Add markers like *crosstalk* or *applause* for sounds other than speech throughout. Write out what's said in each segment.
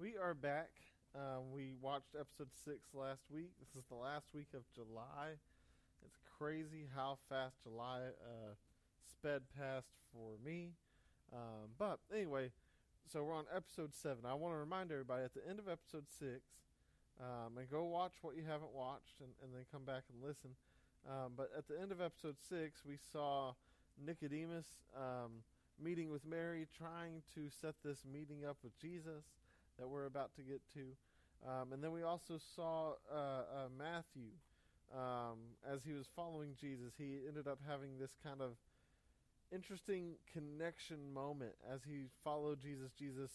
We are back. Um, we watched episode six last week. This is the last week of July. It's crazy how fast July uh, sped past for me. Um, but anyway, so we're on episode seven. I want to remind everybody at the end of episode six, um, and go watch what you haven't watched, and, and then come back and listen. Um, but at the end of episode six, we saw Nicodemus um, meeting with Mary, trying to set this meeting up with Jesus that we're about to get to. Um, and then we also saw uh, uh, Matthew um, as he was following Jesus. He ended up having this kind of interesting connection moment as he followed Jesus. Jesus,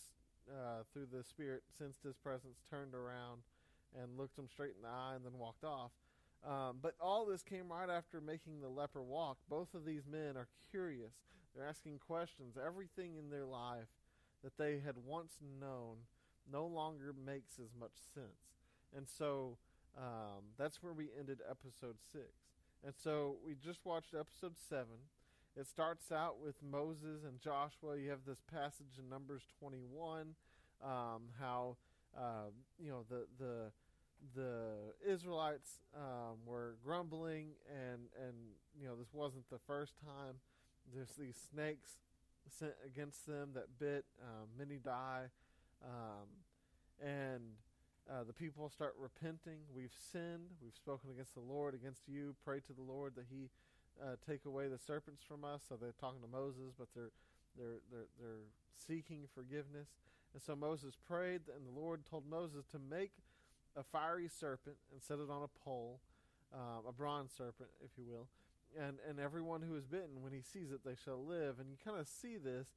uh, through the Spirit, sensed his presence, turned around, and looked him straight in the eye, and then walked off. Um, but all this came right after making the leper walk. Both of these men are curious. They're asking questions. Everything in their life that they had once known no longer makes as much sense. And so um, that's where we ended episode six. And so we just watched episode seven. It starts out with Moses and Joshua. You have this passage in Numbers 21, um, how uh, you know the the the Israelites um, were grumbling, and and you know this wasn't the first time. There's these snakes sent against them that bit. Um, many die. Um, and uh, the people start repenting. We've sinned. We've spoken against the Lord, against you. Pray to the Lord that He uh, take away the serpents from us. So they're talking to Moses, but they're they're they're they're seeking forgiveness. And so Moses prayed, and the Lord told Moses to make a fiery serpent and set it on a pole, um, a bronze serpent, if you will. And and everyone who is bitten, when he sees it, they shall live. And you kind of see this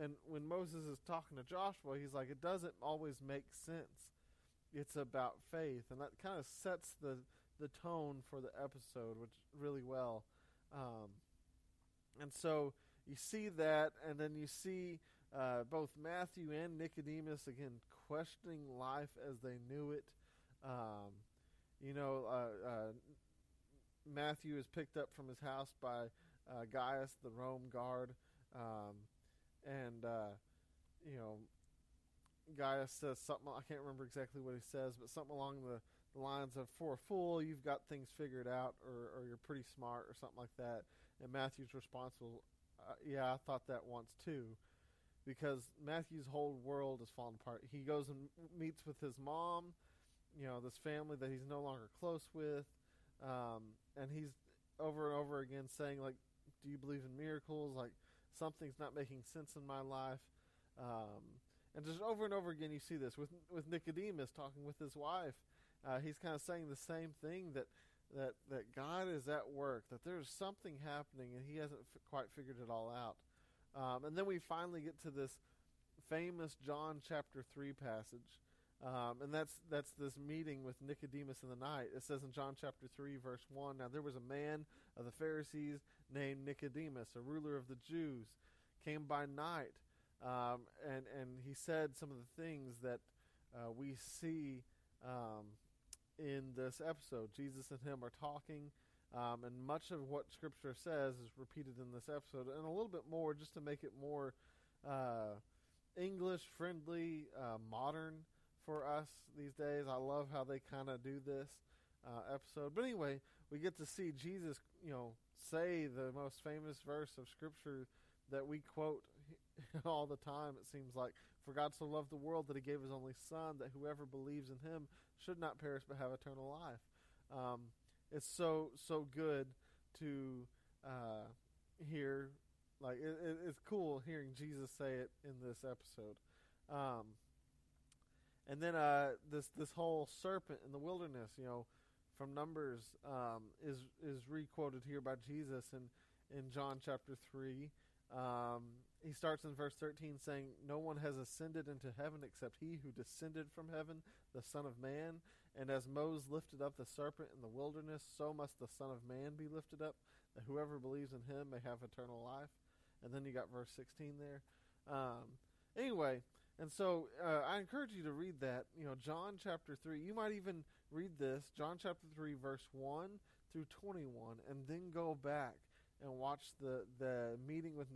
and when Moses is talking to Joshua, he's like, it doesn't always make sense. It's about faith, and that kind of sets the the tone for the episode, which really well. Um, and so you see that, and then you see uh, both Matthew and Nicodemus again questioning life as they knew it. Um, you know, uh, uh, Matthew is picked up from his house by uh, Gaius, the Rome guard. Um, and uh, you know, Gaius says something. I can't remember exactly what he says, but something along the, the lines of "For a fool, you've got things figured out, or, or you're pretty smart, or something like that." And Matthew's response was, uh, "Yeah, I thought that once too." Because Matthew's whole world is falling apart. He goes and meets with his mom, you know, this family that he's no longer close with, um, and he's over and over again saying, like, "Do you believe in miracles?" Like, something's not making sense in my life. Um, and just over and over again, you see this with with Nicodemus talking with his wife. Uh, he's kind of saying the same thing that that that God is at work, that there's something happening, and he hasn't f- quite figured it all out. Um, and then we finally get to this famous John chapter three passage um, and that's that's this meeting with Nicodemus in the night. It says in John chapter three, verse one. Now there was a man of the Pharisees named Nicodemus, a ruler of the Jews, came by night, um, and and he said some of the things that uh, we see um, in this episode. Jesus and him are talking. Um, and much of what Scripture says is repeated in this episode, and a little bit more just to make it more uh, English friendly, uh, modern for us these days. I love how they kind of do this uh, episode. But anyway, we get to see Jesus, you know, say the most famous verse of Scripture that we quote *laughs* all the time. It seems like, "For God so loved the world that He gave His only Son, that whoever believes in Him should not perish but have eternal life." Um, it's so so good to uh, hear. Like it, it, it's cool hearing Jesus say it in this episode. Um, and then uh, this this whole serpent in the wilderness, you know, from Numbers, um, is is requoted here by Jesus in in John chapter three. Um, he starts in verse 13 saying, No one has ascended into heaven except he who descended from heaven, the Son of Man. And as Moses lifted up the serpent in the wilderness, so must the Son of Man be lifted up, that whoever believes in him may have eternal life. And then you got verse 16 there. Um, anyway, and so uh, I encourage you to read that. You know, John chapter 3. You might even read this, John chapter 3, verse 1 through 21, and then go back and watch the, the meeting with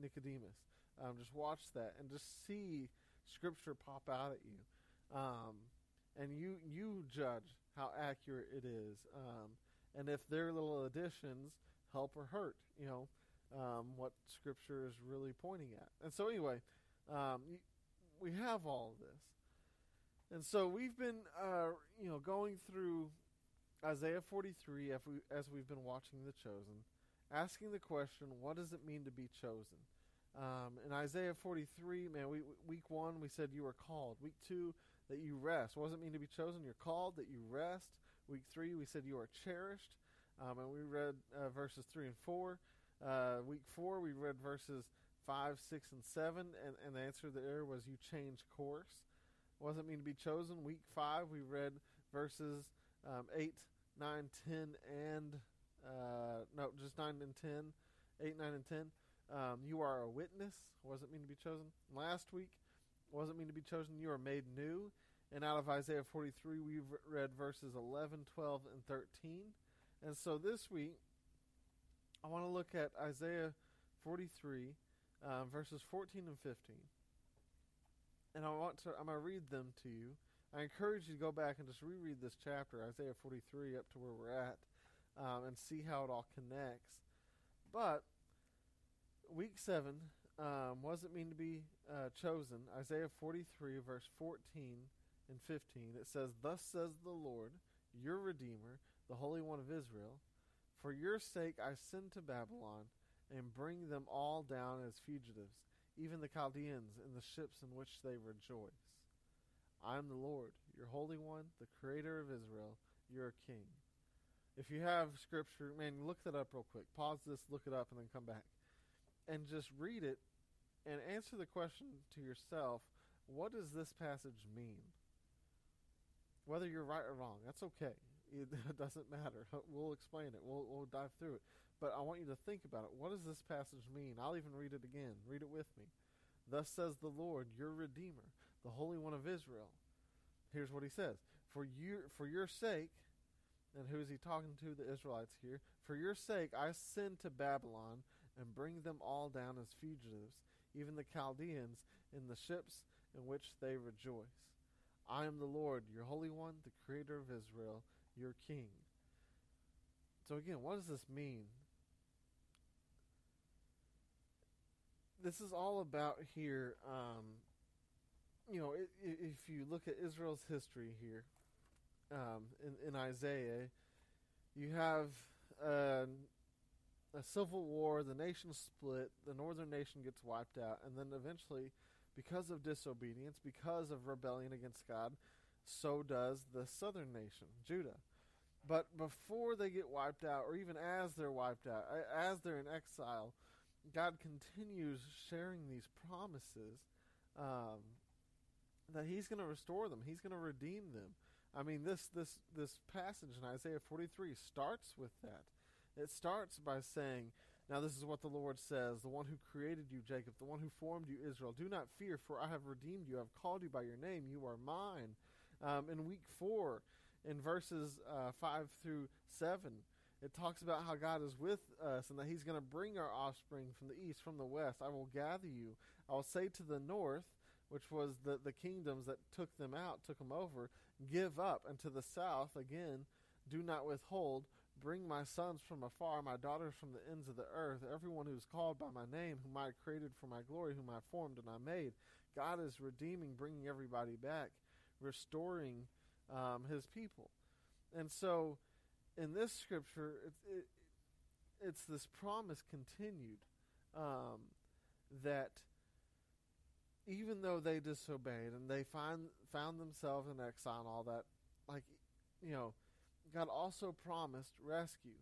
Nicodemus. Um, just watch that and just see Scripture pop out at you. um, and you you judge how accurate it is, um, and if their little additions help or hurt, you know, um, what Scripture is really pointing at. And so, anyway, um, we have all of this, and so we've been, uh, you know, going through Isaiah 43 as, we, as we've been watching The Chosen, asking the question, what does it mean to be chosen? Um, in Isaiah 43, man, we, week one we said you were called. Week two that you rest. What does it mean to be chosen? You're called that you rest. Week three we said you are cherished, um, and we read uh, verses three and four. Uh, week four we read verses five, six, and seven, and, and the answer there was you change course. It mean to be chosen? Week five we read verses um, 8, 9, 10, and uh, no, just 9 and 10, 8, 9, and 10. Um, you are a witness. It mean to be chosen? Last week, it mean to be chosen? You are made new. And out of Isaiah 43, we've read verses 11, 12, and 13. And so this week, I want to look at Isaiah 43, um, verses 14 and 15. And I want to, I'm going to read them to you. I encourage you to go back and just reread this chapter, Isaiah 43, up to where we're at, um, and see how it all connects. But week 7, um, it mean to be uh, chosen? Isaiah 43, verse 14 and 15. It says, Thus says the Lord, your Redeemer, the Holy One of Israel, For your sake I send to Babylon and bring them all down as fugitives, even the Chaldeans in the ships in which they rejoice. I am the Lord, your Holy One, the Creator of Israel, your King. If you have Scripture, man, look that up real quick. Pause this, look it up, and then come back. And just read it and answer the question to yourself what does this passage mean? Whether you're right or wrong, that's okay. It *laughs* doesn't matter. *laughs* We'll explain it, we'll, we'll dive through it. But I want you to think about it. What does this passage mean? I'll even read it again. Read it with me. Thus says the Lord, your Redeemer the Holy One of Israel. Here's what he says For, you, for your sake, and who is he talking to? The Israelites here. For your sake, I send to Babylon and bring them all down as fugitives, even the Chaldeans in the ships in which they rejoice. I am the Lord, your Holy One, the Creator of Israel, your King. So, again, what does this mean? This is all about here um, you know, it, if you look at Israel's history here, um, in, in Isaiah, you have uh, a civil war, the nation split, the northern nation gets wiped out, and then eventually, because of disobedience, because of rebellion against God, so does the southern nation, Judah. But before they get wiped out, or even as they're wiped out, as they're in exile, God continues sharing these promises um, that he's going to restore them. He's going to redeem them. I mean, this this this passage in Isaiah 43 starts with that. It starts by saying, "Now this is what the Lord says: The one who created you, Jacob, the one who formed you, Israel. Do not fear, for I have redeemed you. I have called you by your name. You are mine." Um, in week four, in verses uh, five through seven, it talks about how God is with us and that He's going to bring our offspring from the east, from the west. I will gather you. I will say to the north which was the, the kingdoms that took them out, took them over, give up, and to the south, again, do not withhold. Bring my sons from afar, my daughters from the ends of the earth, everyone who is called by my name, whom I created for my glory, whom I formed and I made. God is redeeming, bringing everybody back, restoring um, his people. And so, in this scripture, it, it, it's this promise continued um, that even though they disobeyed and they find found themselves in exile and all that, like you know, God also promised rescue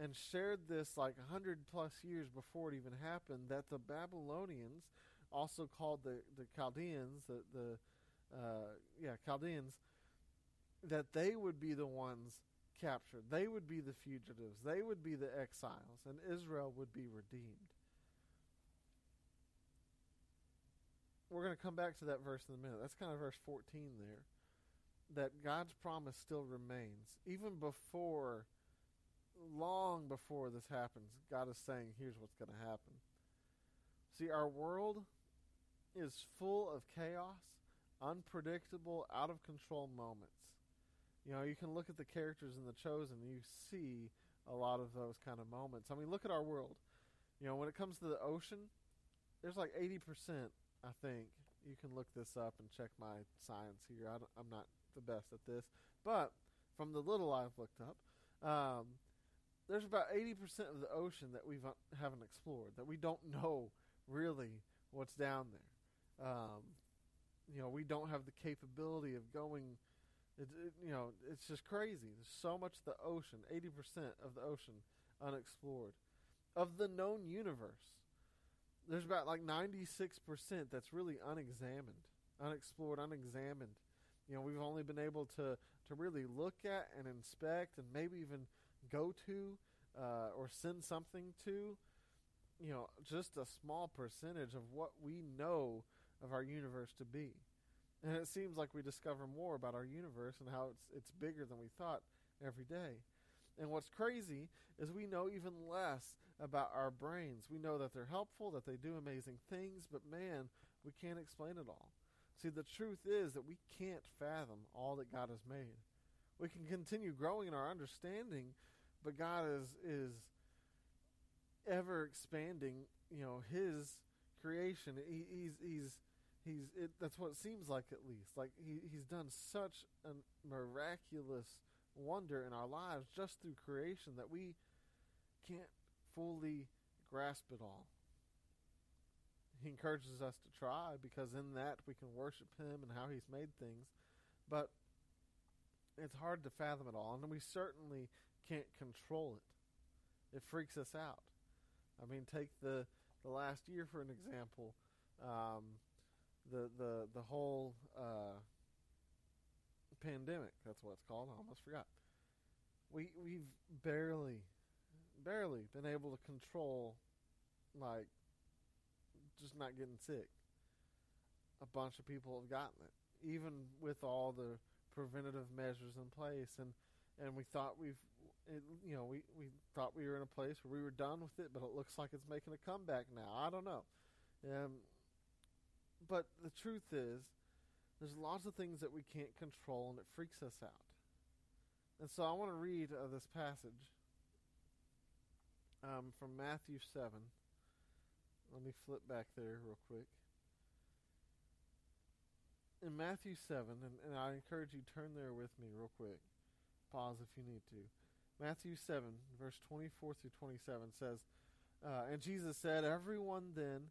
and shared this like a hundred plus years before it even happened that the Babylonians, also called the the Chaldeans, the the uh, yeah Chaldeans, that they would be the ones captured. They would be the fugitives. They would be the exiles, and Israel would be redeemed. we're going to come back to that verse in a minute. That's kind of verse 14 there. That God's promise still remains. Even before, long before this happens, God is saying, here's what's going to happen. See, our world is full of chaos, unpredictable, out of control moments. You know, you can look at the characters in The Chosen, you see a lot of those kind of moments. I mean, look at our world. You know, when it comes to the ocean, there's like 80%, I think. You can look this up and check my science here. I am not the best at this. But from the little I've looked up, um, there's about 80% of the ocean that we uh, haven't explored, that we don't know really what's down there. Um, you know, we don't have the capability of going. It, it, you know, it's just crazy. There's so much the ocean, 80% of the ocean unexplored. Of the known universe, there's about like 96% that's really unexamined, unexplored, unexamined. You know, we've only been able to, to really look at and inspect and maybe even go to uh, or send something to, you know, just a small percentage of what we know of our universe to be. And it seems like we discover more about our universe and how it's it's bigger than we thought every day. And what's crazy is we know even less about our brains. We know that they're helpful, that they do amazing things, but man, we can't explain it all. See, the truth is that we can't fathom all that God has made. We can continue growing in our understanding, but God is is ever expanding, you know, His creation. He, he's he's he's it, that's what it seems like at least. Like he he's done such a miraculous wonder in our lives just through creation that we can't fully grasp it all. He encourages us to try because in that we can worship him and how he's made things. But it's hard to fathom it all, and we certainly can't control it. It freaks us out. I mean, take the the last year for an example. Um, the the the whole uh, pandemic. That's what it's called. I almost forgot. We we've barely barely been able to control like just not getting sick. A bunch of people have gotten it, even with all the preventative measures in place, and and we thought we've, it, you know, we we thought we were in a place where we were done with it, but it looks like it's making a comeback now. I don't know, um, but the truth is, there's lots of things that we can't control, and it freaks us out. And so I want to read uh, this passage um, from Matthew seven. Let me flip back there real quick in Matthew 7, and, and I encourage you turn there with me real quick. Pause if you need to. Matthew 7, verse 24 through 27 says, uh, And Jesus said, Everyone then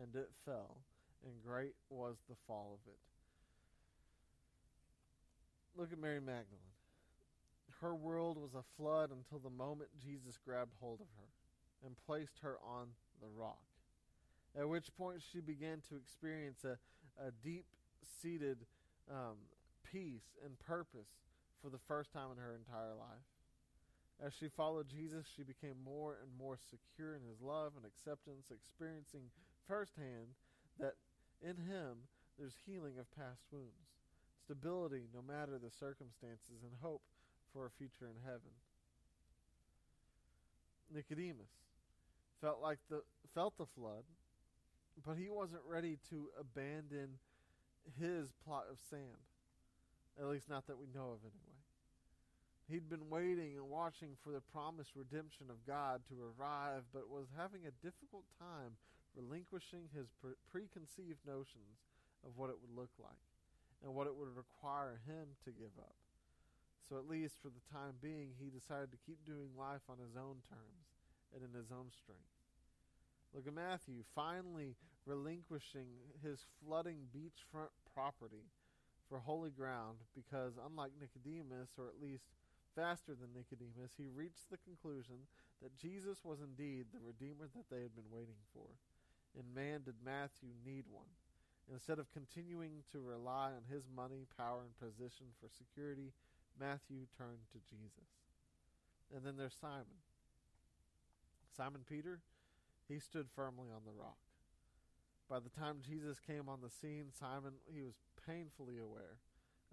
and it fell, and great was the fall of it. Look at Mary Magdalene. Her world was a flood until the moment Jesus grabbed hold of her and placed her on the rock, at which point she began to experience a, a deep seated um, peace and purpose for the first time in her entire life. As she followed Jesus, she became more and more secure in his love and acceptance, experiencing firsthand that in him there's healing of past wounds, stability no matter the circumstances, and hope for a future in heaven. Nicodemus felt like the felt the flood, but he wasn't ready to abandon his plot of sand. At least, not that we know of anyway. He'd been waiting and watching for the promised redemption of God to arrive, but was having a difficult time relinquishing his pre- preconceived notions of what it would look like and what it would require him to give up. So, at least for the time being, he decided to keep doing life on his own terms and in his own strength. Look at Matthew, finally relinquishing his flooding beachfront property for holy ground because, unlike Nicodemus, or at least faster than Nicodemus, he reached the conclusion that Jesus was indeed the Redeemer that they had been waiting for. And man, did Matthew need one. Instead of continuing to rely on his money, power, and position for security, Matthew turned to Jesus. And then there's Simon. Simon Peter, he stood firmly on the rock. By the time Jesus came on the scene, Simon he was painfully aware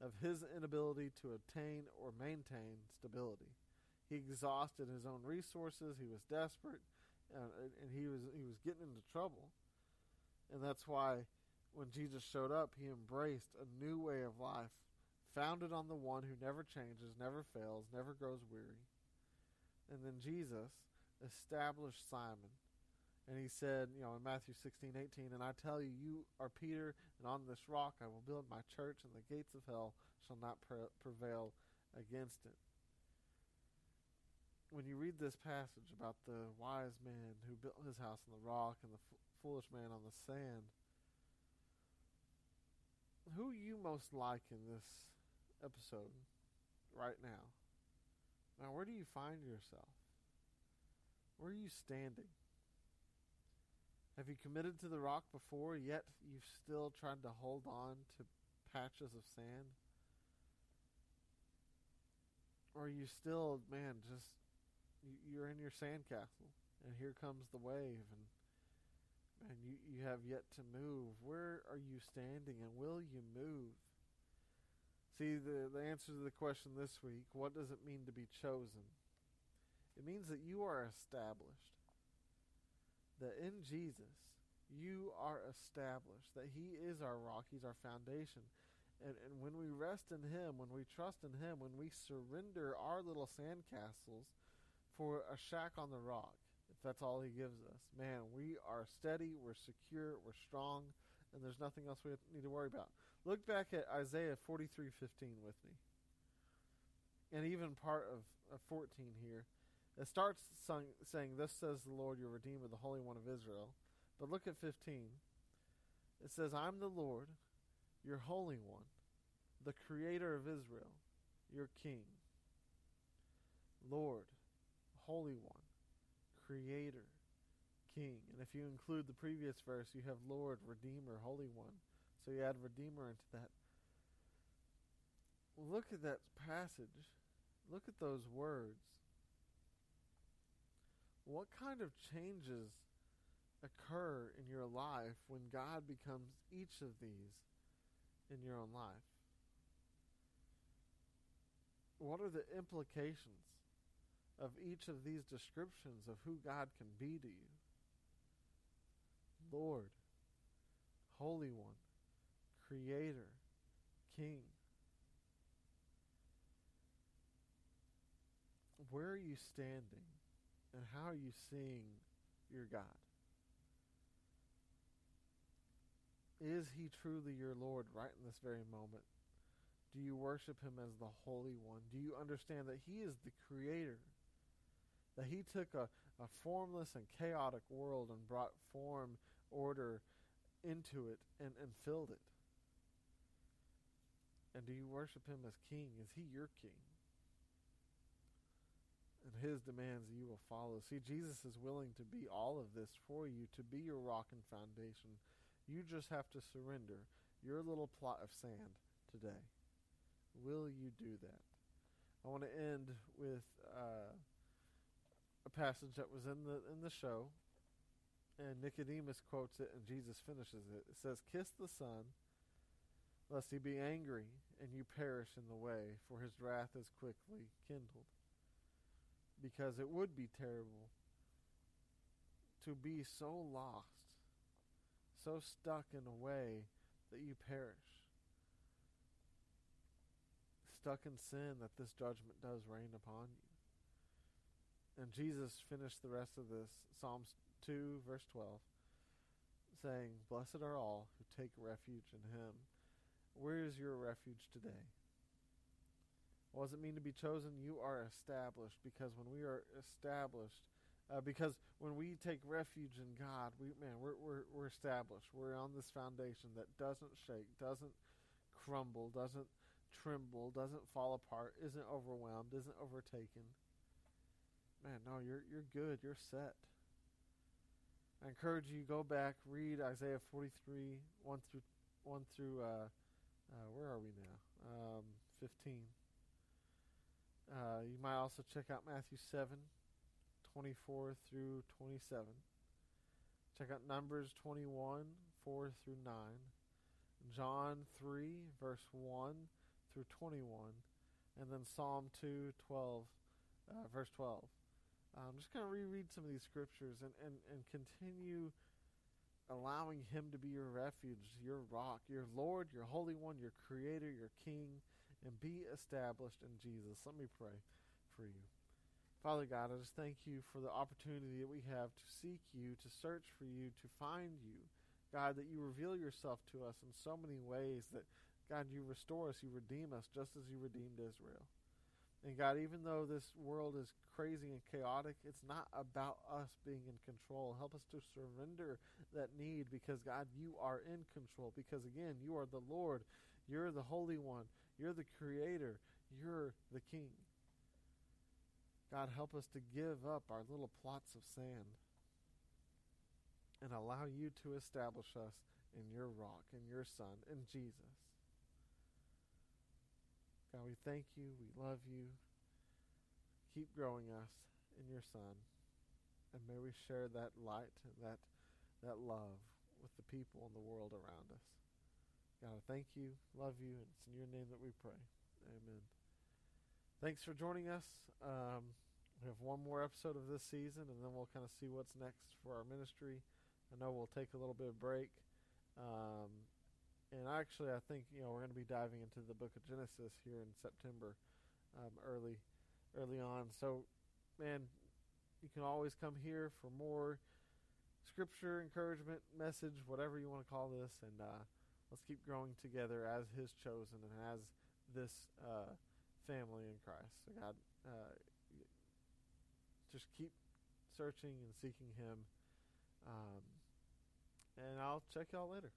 of his inability to obtain or maintain stability. He exhausted his own resources. He was desperate, and, and he was he was getting into trouble. And that's why, when Jesus showed up, he embraced a new way of life, founded on the one who never changes, never fails, never grows weary. And then Jesus established Simon and he said, you know, in Matthew 16, 18, and I tell you, you are Peter, and on this rock I will build my church, and the gates of hell shall not pre- prevail against it. When you read this passage about the wise man who built his house on the rock and the f- foolish man on the sand, who you most like in this episode right now? Now, where do you find yourself? Where are you standing? Have you committed to the rock before, yet you've still tried to hold on to patches of sand? Or are you still, man, just you're in your sandcastle, and here comes the wave, and and you you have yet to move. Where are you standing, and will you move? See the the answer to the question this week. What does it mean to be chosen? It means that you are established that in Jesus you are established, that He is our rock, He's our foundation. And, and when we rest in Him, when we trust in Him, when we surrender our little sandcastles for a shack on the rock, if that's all He gives us, man, we are steady, we're secure, we're strong, and there's nothing else we need to worry about. Look back at Isaiah 43:15 with me. And even part of, of 14 here. It starts saying, Thus says the Lord, your Redeemer, the Holy One of Israel. But look at 15. It says, I'm the Lord, your Holy One, the Creator of Israel, your King. Lord, Holy One, Creator, King. And if you include the previous verse, you have Lord, Redeemer, Holy One. So you add Redeemer into that. Look at that passage. Look at those words what kind of changes occur in your life when God becomes each of these in your own life? What are the implications of each of these descriptions of who God can be to you? Lord, Holy One, Creator, King. Where are you standing? And how are you seeing your God? Is he truly your Lord right in this very moment? Do you worship him as the Holy One? Do you understand that he is the Creator? That he took a, a formless and chaotic world and brought form, order into it and, and filled it? And do you worship him as King? Is he your King? and his demands you will follow. See, Jesus is willing to be all of this for you, to be your rock and foundation. You just have to surrender your little plot of sand today. Will you do that? I want to end with uh, passage that was in the in the show, and Nicodemus quotes it, and Jesus finishes it. It says, "Kiss the Son, lest he be angry and you perish in the way, for his wrath is quickly kindled." because it would be terrible to be so lost, so stuck in a way that you perish, stuck in sin that this judgment does rain upon you. And Jesus finished the rest of this, Psalms 2, verse 12, saying, Blessed are all who take refuge in him. Where is your refuge today? What does it mean to be chosen? You are established because when we are established, uh, because when we take refuge in God, we man, we're, we're we're established. We're on this foundation that doesn't shake, doesn't crumble, doesn't tremble, doesn't fall apart, isn't overwhelmed, isn't overtaken. Man, no, you're you're good. You're set. I encourage you go back, read Isaiah 43, 1 through 1 through, uh, uh, where are we now? Um, 15. Uh, you might also check out Matthew 7, 24 through 27. Check out Numbers 21, 4 through 9. John 3, verse 1 through 21. And then Psalm 2, 12, uh, verse 12. I'm just going to reread some of these scriptures and, and, and continue allowing Him to be your refuge, your rock, your Lord, your Holy One, your Creator, your King, and be established in Jesus. Let me pray for you. Father God, I just thank you for the opportunity that we have to seek you, to search for you, to find you. God, that you reveal yourself to us in so many ways that, God, you restore us, you redeem us, just as you redeemed Israel. And God, even though this world is crazy and chaotic, it's not about us being in control. Help us to surrender that need because, God, you are in control. Because, again, you are the Lord. You're the Holy One. You're the Creator. You're the King. God, help us to give up our little plots of sand and allow you to establish us in your rock, in your Son, in Jesus. God, we thank you. We love you. Keep growing us in your Son. And may we share that light and that, that love with the people in the world around us. God, I thank you, love you, and it's in your name that we pray. Amen. Thanks for joining us. Um, we have one more episode of this season, and then we'll kind of see what's next for our ministry. I know we'll take a little bit of break. Um, and actually, I think you know we're going to be diving into the Book of Genesis here in September, um, early, early on. So, man, you can always come here for more scripture, encouragement, message, whatever you want to call this, and uh, let's keep growing together as His chosen and as this uh, family in Christ. So God, uh, just keep searching and seeking Him, um, and I'll check y'all later.